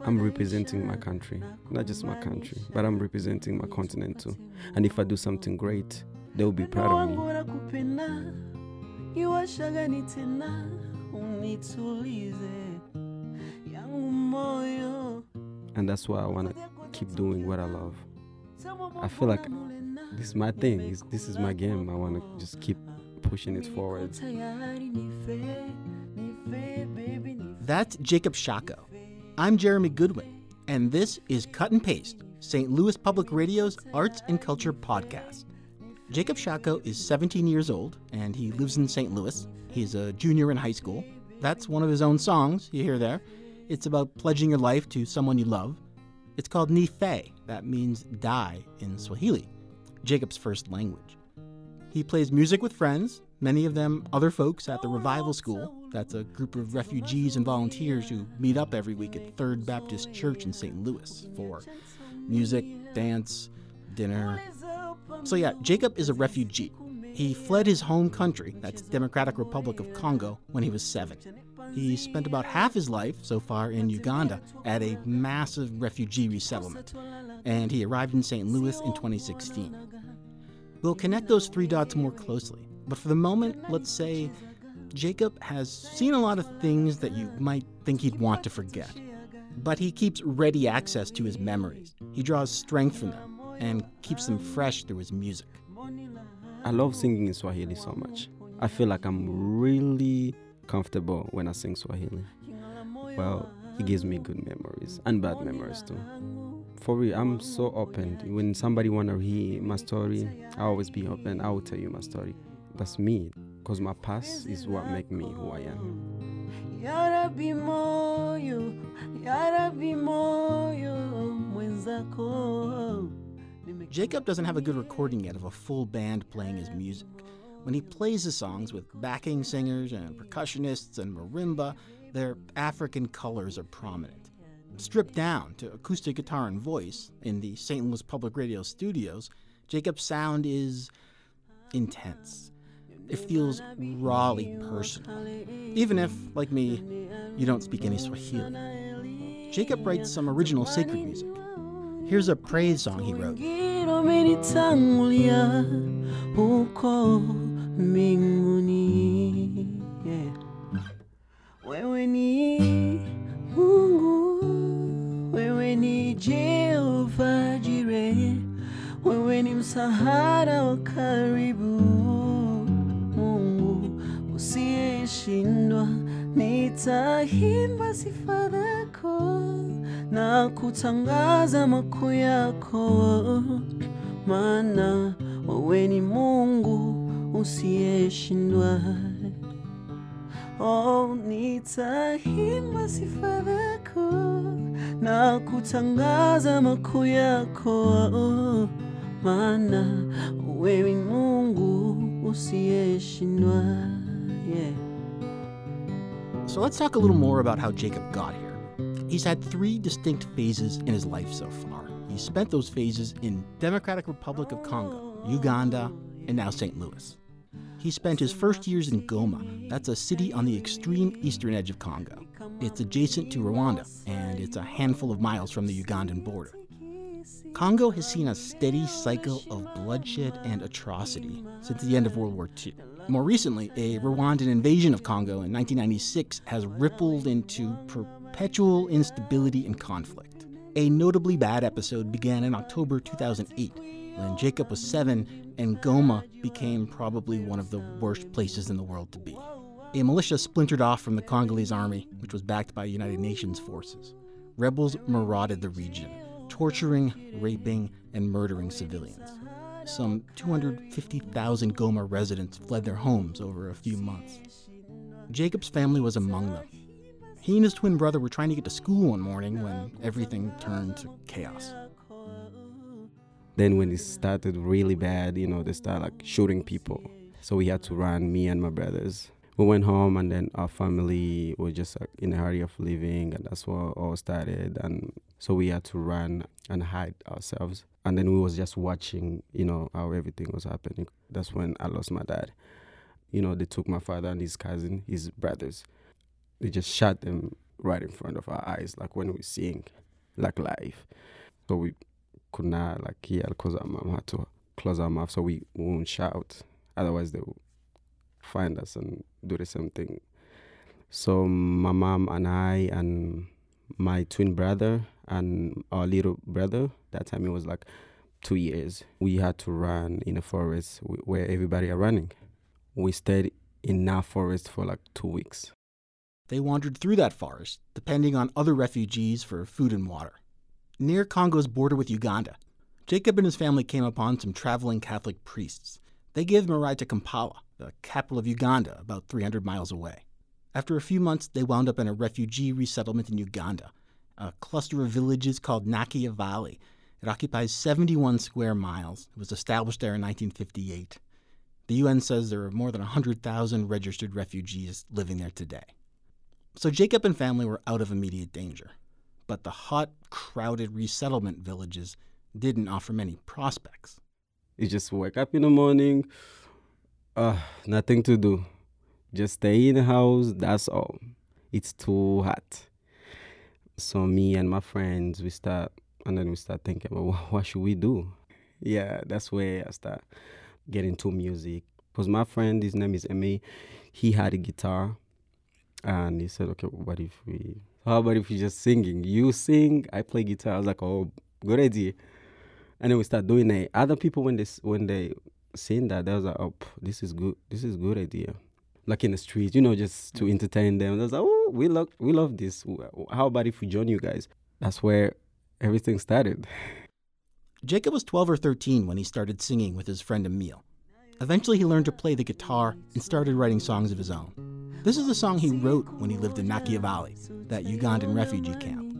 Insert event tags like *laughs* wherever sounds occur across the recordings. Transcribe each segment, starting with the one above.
I'm representing my country, not just my country, but I'm representing my continent too. And if I do something great, they'll be proud of me. And that's why I want to keep doing what I love. I feel like this is my thing. This, this is my game. I want to just keep pushing it forward. That's Jacob Shako. I'm Jeremy Goodwin, and this is Cut and Paste, St. Louis Public Radio's Arts and Culture podcast. Jacob Shako is 17 years old, and he lives in St. Louis. He's a junior in high school. That's one of his own songs you hear there. It's about pledging your life to someone you love. It's called Ni Nife, that means die in Swahili, Jacob's first language. He plays music with friends, many of them other folks at the Revival School. That's a group of refugees and volunteers who meet up every week at Third Baptist Church in St. Louis for music, dance, dinner. So, yeah, Jacob is a refugee. He fled his home country, that's Democratic Republic of Congo, when he was seven. He spent about half his life so far in Uganda at a massive refugee resettlement, and he arrived in St. Louis in 2016. We'll connect those three dots more closely, but for the moment, let's say Jacob has seen a lot of things that you might think he'd want to forget. But he keeps ready access to his memories. He draws strength from them and keeps them fresh through his music. I love singing in Swahili so much. I feel like I'm really comfortable when I sing Swahili. Well, it gives me good memories and bad memories too. For real, I'm so open. When somebody wanna hear my story, I always be open. I will tell you my story. That's me, because my past is what make me who I am. Yarabi moyo, yarabi moyo mwenzako. Jacob doesn't have a good recording yet of a full band playing his music. When he plays his songs with backing singers and percussionists and marimba, their African colors are prominent. Stripped down to acoustic guitar and voice in the St. Louis Public Radio studios, Jacob's sound is intense. It feels rawly personal, even if, like me, you don't speak any Swahili. Jacob writes some original sacred music. Here's a praise song he wrote. Usiyeshindwa nitaimba sifa zako na kutangaza makuu yako. Maana wewe ni mungu usiyeshindwa. Oh, nitahimba sifa zako na kutangaza makuu yako. Maana wewe mungu usiyeshindwa yeah. So let's talk a little more about how Jacob got here. He's had three distinct phases in his life so far. He spent those phases in Democratic Republic of Congo, Uganda, and now St. Louis. He spent his first years in Goma. That's a city on the extreme eastern edge of Congo. It's adjacent to Rwanda, and it's a handful of miles from the Ugandan border. Congo has seen a steady cycle of bloodshed and atrocity since the end of World War II. More recently, a Rwandan invasion of Congo in 1996 has rippled into perpetual instability and conflict. A notably bad episode began in October 2008 when Jacob was seven and Goma became probably one of the worst places in the world to be. A militia splintered off from the Congolese army, which was backed by United Nations forces. Rebels marauded the region, torturing, raping, and murdering civilians. Some 250,000 Goma residents fled their homes over a few months. Jacob's family was among them. He and his twin brother were trying to get to school one morning when everything turned to chaos. Then when it started really bad, you know, they started like shooting people. So we had to run, me and my brothers. We went home, and then our family was just like, in a hurry of leaving, and that's what all started. And so we had to run and hide ourselves. And then we was just watching, you know, how everything was happening. That's when I lost my dad. You know, they took my father and his cousin, his brothers. They just shot them right in front of our eyes, like when we sing, like live. So we could not like yell because our mom had to close our mouth so we won't shout. Otherwise, they will find us and do the same thing. So my mom and I and my twin brother and our little brother, that time it was like two years, we had to run in a forest where everybody are running. We stayed in that forest for like two weeks. They wandered through that forest, depending on other refugees for food and water. Near Congo's border with Uganda, Jacob and his family came upon some traveling Catholic priests. They gave them a ride to Kampala, the capital of Uganda, about 300 miles away. After a few months, they wound up in a refugee resettlement in Uganda, a cluster of villages called Nakivale. It occupies 71 square miles. It was established there in 1958. The UN says there are more than 100,000 registered refugees living there today. So Jacob and family were out of immediate danger. But the hot, crowded resettlement villages didn't offer many prospects. You just wake up in the morning, uh, nothing to do. Just stay in the house, that's all. It's too hot. So me and my friends, we start, and then we start thinking about *laughs* what, what should we do? Yeah, that's where I start getting to music. Because my friend, his name is Emi, he had a guitar and he said, okay, what if we, how about if we just singing? You sing, I play guitar. I was like, oh, good idea. And then we start doing it. Other people, when they, when they sing that, they was like, oh, this is good. This is good idea. Like in the streets, you know, just to entertain them. They was like, oh, we love, we love this. How about if we join you guys? That's where everything started. Jacob was 12 or 13 when he started singing with his friend Emil. Eventually, he learned to play the guitar and started writing songs of his own. This is the song he wrote when he lived in Nakivale, that Ugandan refugee camp.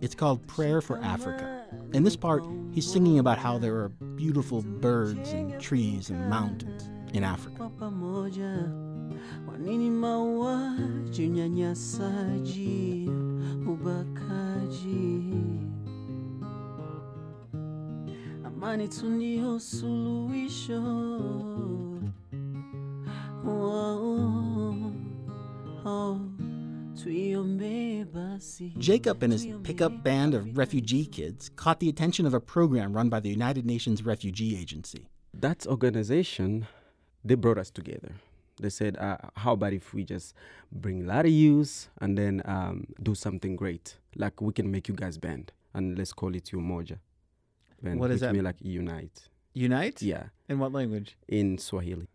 It's called Prayer for Africa. In this part, he's singing about how there are beautiful birds and trees and mountains in Africa. Amani tu suluhisho. Oh, oh. Jacob and his pickup band of refugee kids caught the attention of a program run by the United Nations Refugee Agency. That organization, they brought us together. They said, uh, how about if we just bring a lot of youth and then um, do something great? Like we can make you guys band and let's call it Umoja. Band, What does that mean like unite. Unite? Yeah, In what language? in Swahili.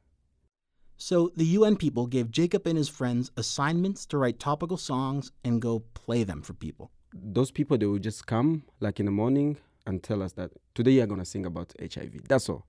So the UN people gave Jacob and his friends assignments to write topical songs and go play them for people. Those people, they would just come like in the morning and tell us that today you're going to sing about HIV. That's all.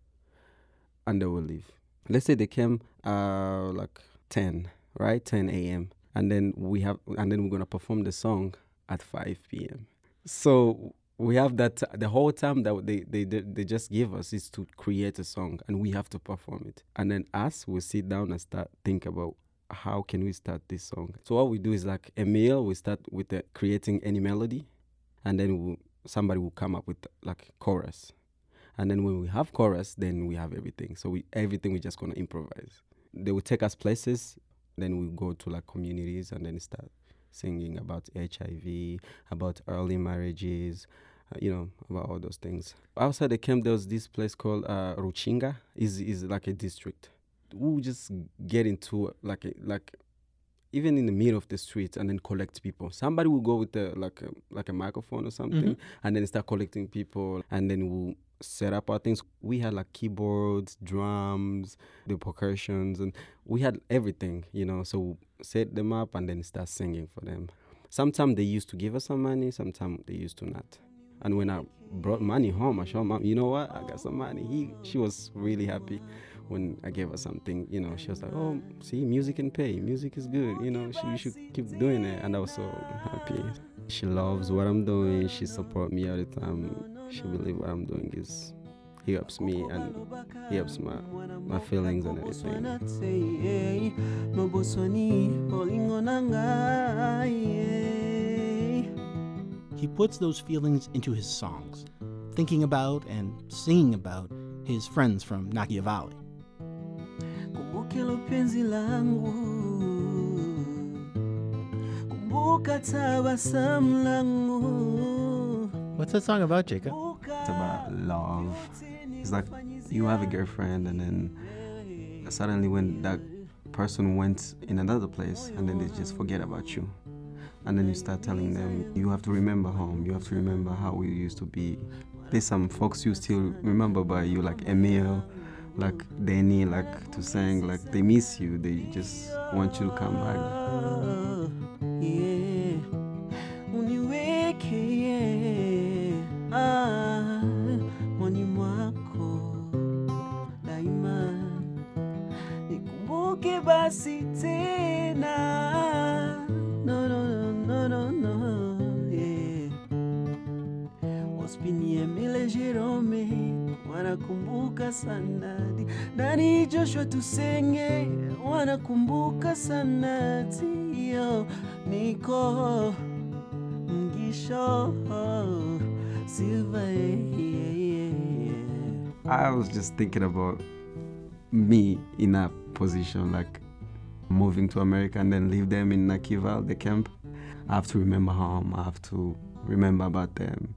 And they will leave. Let's say they came uh, like 10, right? 10 a.m. And then we have, and then we're going to perform the song at 5 p.m. So we have that the whole time that they, they they just give us is to create a song and we have to perform it. And then us we sit down and start think about how can we start this song. So what we do is like Emil we start with the creating any melody and then we, somebody will come up with like chorus. And then when we have chorus then we have everything. So we everything we're just gonna improvise. They will take us places then we go to like communities and then start singing about HIV, about early marriages, uh, you know, about all those things. Outside the camp, there was this place called uh, Ruchinga. is is like a district. We just get into like a, like even in the middle of the street and then collect people. Somebody will go with a, like a, like a microphone or something and then start collecting people and then we'll set up our things. We had like keyboards, drums, the percussions, and we had everything, you know. So set them up and then start singing for them. Sometimes they used to give us some money, sometimes they used to not. And when I brought money home, I showed mom, you know what, I got some money. He, she was really happy when I gave her something. You know, she was like, oh, see, music can pay. Music is good. You know, she, you should keep doing it. And I was so happy. She loves what I'm doing. She support me all the time. She believe what I'm doing is he helps me and he helps my my feelings and everything. everything mobosani olingo na ngai. He puts those feelings into his songs, thinking about and singing about his friends from Nakivale. What's that song about, Jacob? It's about love. It's like you have a girlfriend and then suddenly when that person went in another place and then they just forget about you. And then you start telling them you have to remember home, you have to remember how we used to be. There's some folks you still remember by you like Emil, like Danny, like to sing, like they miss you, they just want you to come back. Yeah. Wanakumbuka Joshua Tusenge wanakumbuka Tio Niko Mgisho Silva. I was just thinking about me in that position, like moving to America and then leave them in Nakivale, the camp. I have to remember home. I have to remember about them.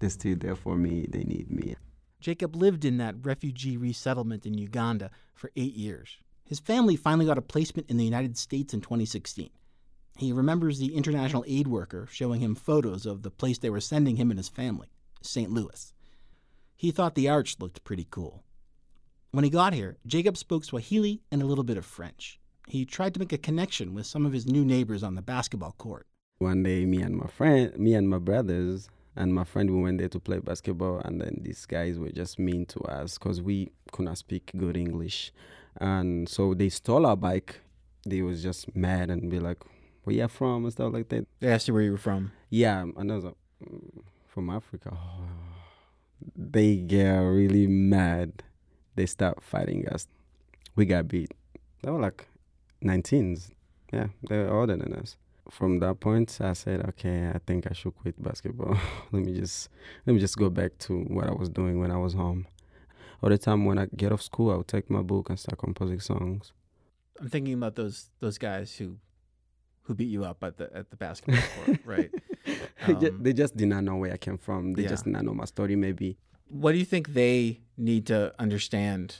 They're still there for me. They need me. Jacob lived in that refugee resettlement in Uganda for eight years. His family finally got a placement in the United States in 2016. He remembers the international aid worker showing him photos of the place they were sending him and his family, St. Louis. He thought the arch looked pretty cool. When he got here, Jacob spoke Swahili and a little bit of French. He tried to make a connection with some of his new neighbors on the basketball court. One day, me and my friend, me and my brothers, and my friend, we went there to play basketball, and then these guys were just mean to us because we could not speak good English, and so they stole our bike. They was just mad and be like, "Where you from?" and stuff like that. They asked you where you were from. Yeah, and I was like, "Mm, from Africa. *sighs* They get really mad. They start fighting us. We got beat. They were like 19s. Yeah, they were older than us. From that point, I said, okay, I think I should quit basketball. *laughs* let me just let me just go back to what I was doing when I was home. All the time when I get off school, I would take my book and start composing songs. I'm thinking about those those guys who who beat you up at the at the basketball court, *laughs* right? Um, they just did not know where I came from. They yeah. just did not know my story, maybe. What do you think they need to understand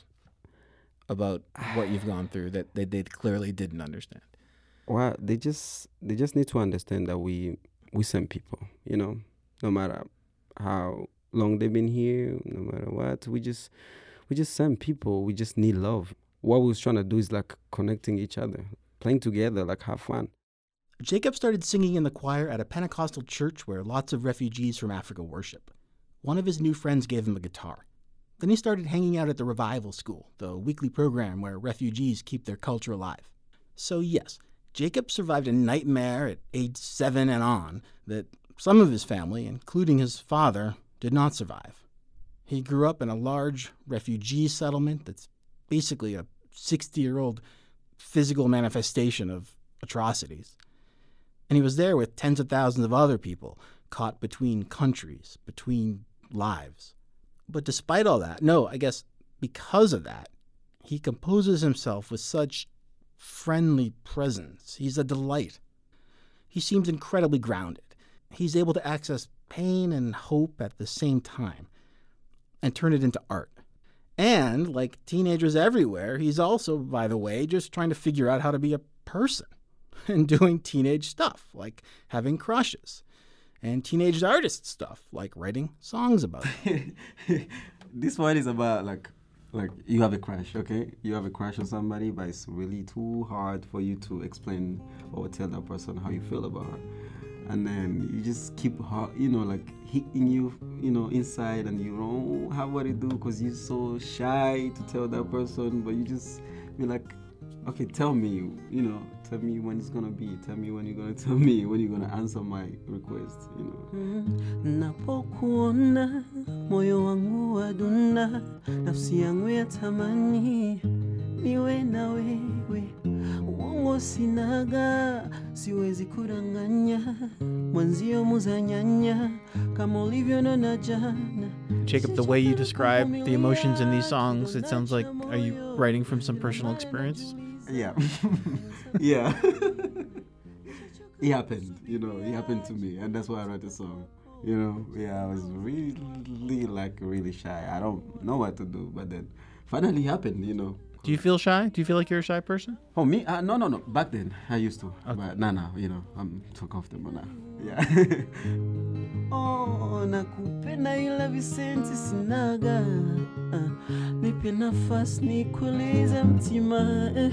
about what you've gone through that they, they clearly didn't understand? Well they just they just need to understand that we we same people you know no matter how long they've been here no matter what we just we just same people we just need love what we was trying to do is like connecting each other playing together like have fun Jacob started singing in the choir at a Pentecostal church where lots of refugees from Africa worship. One of his new friends gave him a guitar. Then he started hanging out at the Revival School, the weekly program where refugees keep their culture alive. So, yes, Jacob survived a nightmare at age seven and on that some of his family, including his father, did not survive. He grew up in a large refugee settlement that's basically a 60 year old physical manifestation of atrocities. And he was there with tens of thousands of other people caught between countries, between lives. But despite all that, no, I guess because of that, he composes himself with such friendly presence. He's a delight. He seems incredibly grounded. He's able to access pain and hope at the same time and turn it into art. And like teenagers everywhere, he's also, by the way, just trying to figure out how to be a person *laughs* and doing teenage stuff like having crushes and teenage artist stuff like writing songs about *laughs* this one is about like like you have a crush okay? You have a crush on somebody but it's really too hard for you to explain or tell that person how you feel about her. And then you just keep her you know like hitting you you know inside and you don't have what to do because you're so shy to tell that person but you just okay, tell me, you know, tell me when it's gonna be. Tell me when you're gonna *laughs* tell me when you're gonna answer my request. You know. Mm-hmm. napokuona moyo wangu wadunda nafsi yangu ya tamani niwe na wewe uongo sinaga siwezi kudanganya mwanzio muzanyanya kama ulivyonona jana Jacob, the way you describe the emotions in these songs, it sounds like are you writing from some personal experience? Yeah. *laughs* yeah. *laughs* it happened, you know, it happened to me, and that's why I wrote the song. You know, yeah, I was really, like, really shy. I don't know what to do, but then finally it happened, you know. Do you feel shy? Do you feel like you're a shy person? Oh, me? Uh, no, no, no. Back then, I used to. But now, now, you know, I'm so comfortable now. Yeah. *laughs* Oh, nakupenda ila visenti sinaga Ah, nipe nafasi nikuulize mtima eh.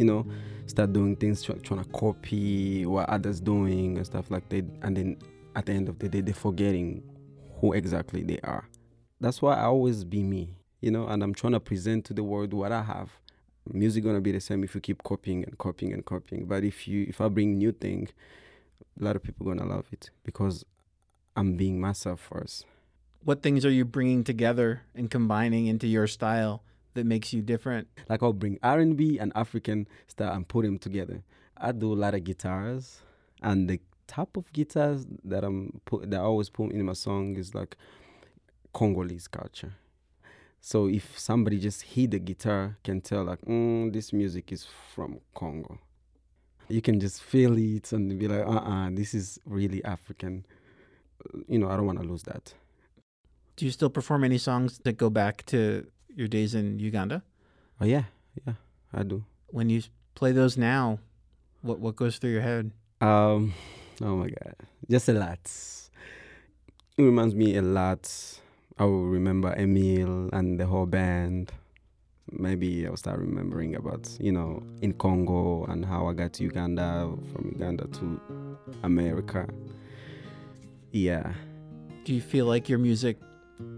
You know, start doing things, try, trying to copy what others doing and stuff like that. And then at the end of the day, they're forgetting who exactly they are. That's why I always be me, you know, and I'm trying to present to the world what I have. Music gonna be the same if you keep copying and copying and copying. But if you if I bring new thing, a lot of people gonna love it because I'm being myself first. What things are you bringing together and combining into your style that makes you different? Like I'll bring R&B and African style and put them together. I do a lot of guitars, and the type of guitars that I'm put that I always put in my song is like Congolese culture. So if somebody just hear the guitar, can tell like, mm, this music is from Congo. You can just feel it and be like, uh-uh, this is really African. You know, I don't want to lose that. Do you still perform any songs that go back to your days in Uganda? Oh yeah, yeah, I do. When you play those now, what what goes through your head? Um, oh my god, just a lot. It reminds me a lot. I will remember Emil and the whole band. Maybe I'll start remembering about you know in Congo and how I got to Uganda, from Uganda to America. Yeah. Do you feel like your music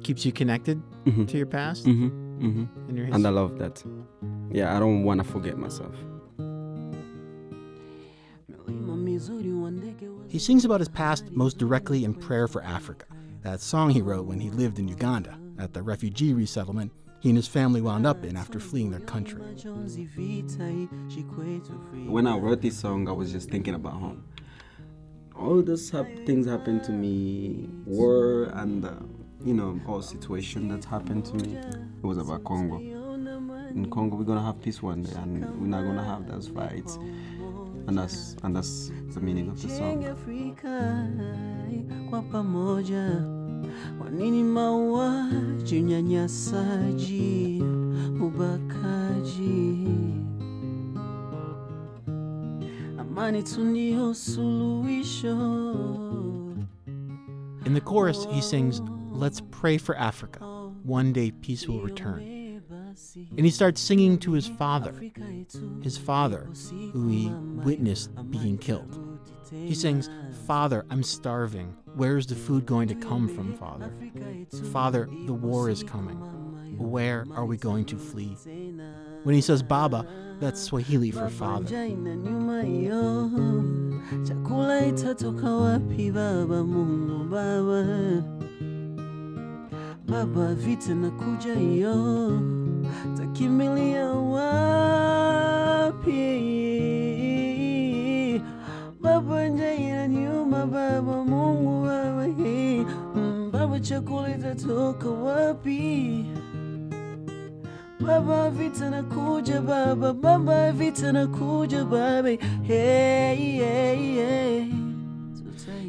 keeps you connected Mhm. to your past Mhm. Mhm. and your And? I love that. Yeah, I don't want to forget myself. milima mizuri wa ndege wa He sings about his past most directly in Prayer for Africa, that song he wrote when he lived in Uganda at the refugee resettlement he and his family wound up in after fleeing their country. majonzi vita ishi kwetu free When I wrote this song, I was just thinking about home. All those hap- things happened to me, war and uh, you know all situation that's happened to me. It was about Congo. In Congo, we're gonna have peace one day, and we're not gonna have those fights. And that's and that's the meaning of the song. Afrika kwa pamoja, kwa nini mauaji, unyanyasaji, ubakaji? Amani tu suluhisho. In the chorus, he sings, Let's pray for Africa. One day peace will return. And he starts singing to his father, his father, who he witnessed being killed. He sings, Father, I'm starving. Where's the food going to come from, Father? Father, the war is coming. Where are we going to flee? When he says Baba, that's Swahili for father. Baba? Vita nakuja yo, takimbilia wapi? Baba, njaa inaniuma baba, Mungu baba, hey. Mm, baba, chakula itatoka wapi? Baba vita nakuja baba, baba vita nakuja baba. Hey, hey, hey.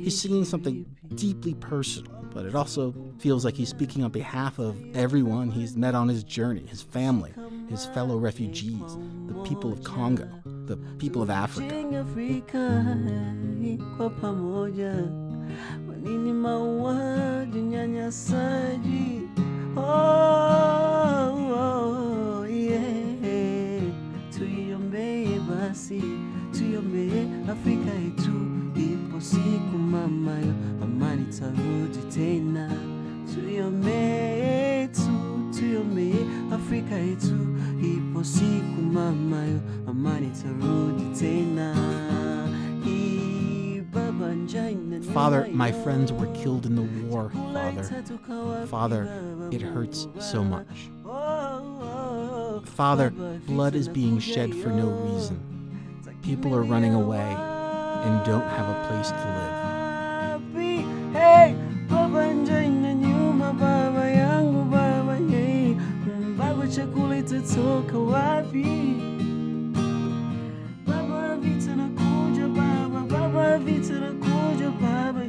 He's singing something deeply personal, but it also feels like he's speaking on behalf of everyone he's met on his journey his family, his fellow refugees, the people of Congo, the people of Africa. Siku mamayo, amani tarudi tena. Tuiombee tu, tuiombee Afrika yetu, ipo siku mamayo, amani tarudi tena. Hii baba njaa inaniuma Father, my friends were killed in the war, Father. Father, it hurts so much. Oh, oh, oh. Father, blood is being shed for no reason. People are running away and don't have a place to live. Wapi? Hey, baba njaa inaniuma baba yangu baba hey. Baba chakula itatoka wapi? Baba vita nakuja baba, baba vita nakuja baba.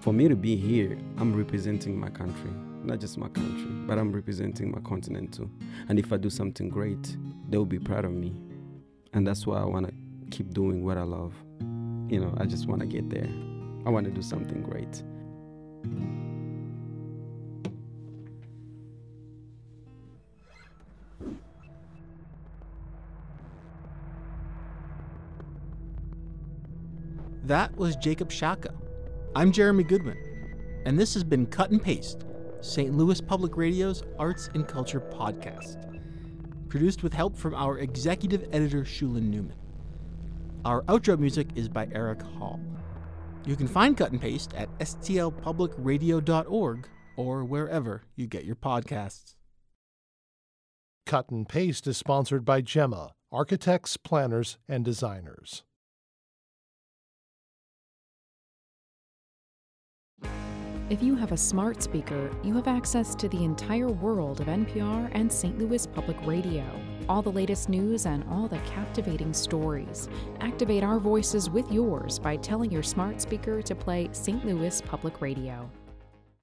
For me to be here, I'm representing my country. Not just my country, but I'm representing my continent too. And if I do something great, they will be proud of me. And that's why I want to keep doing what I love. You know, I just want to get there. I want to do something great. That was Jacob Shaka. I'm Jeremy Goodwin, and this has been Cut and Paste, St. Louis Public Radio's Arts and Culture podcast. Produced with help from our executive editor, Shula Neuman. Our outro music is by Eric Hall. You can find Cut and Paste at stlpublicradio.org or wherever you get your podcasts. Cut and Paste is sponsored by Gemma, architects, planners, and designers. If you have a smart speaker, you have access to the entire world of NPR and St. Louis Public Radio. All the latest news and all the captivating stories. Activate our voices with yours by telling your smart speaker to play St. Louis Public Radio.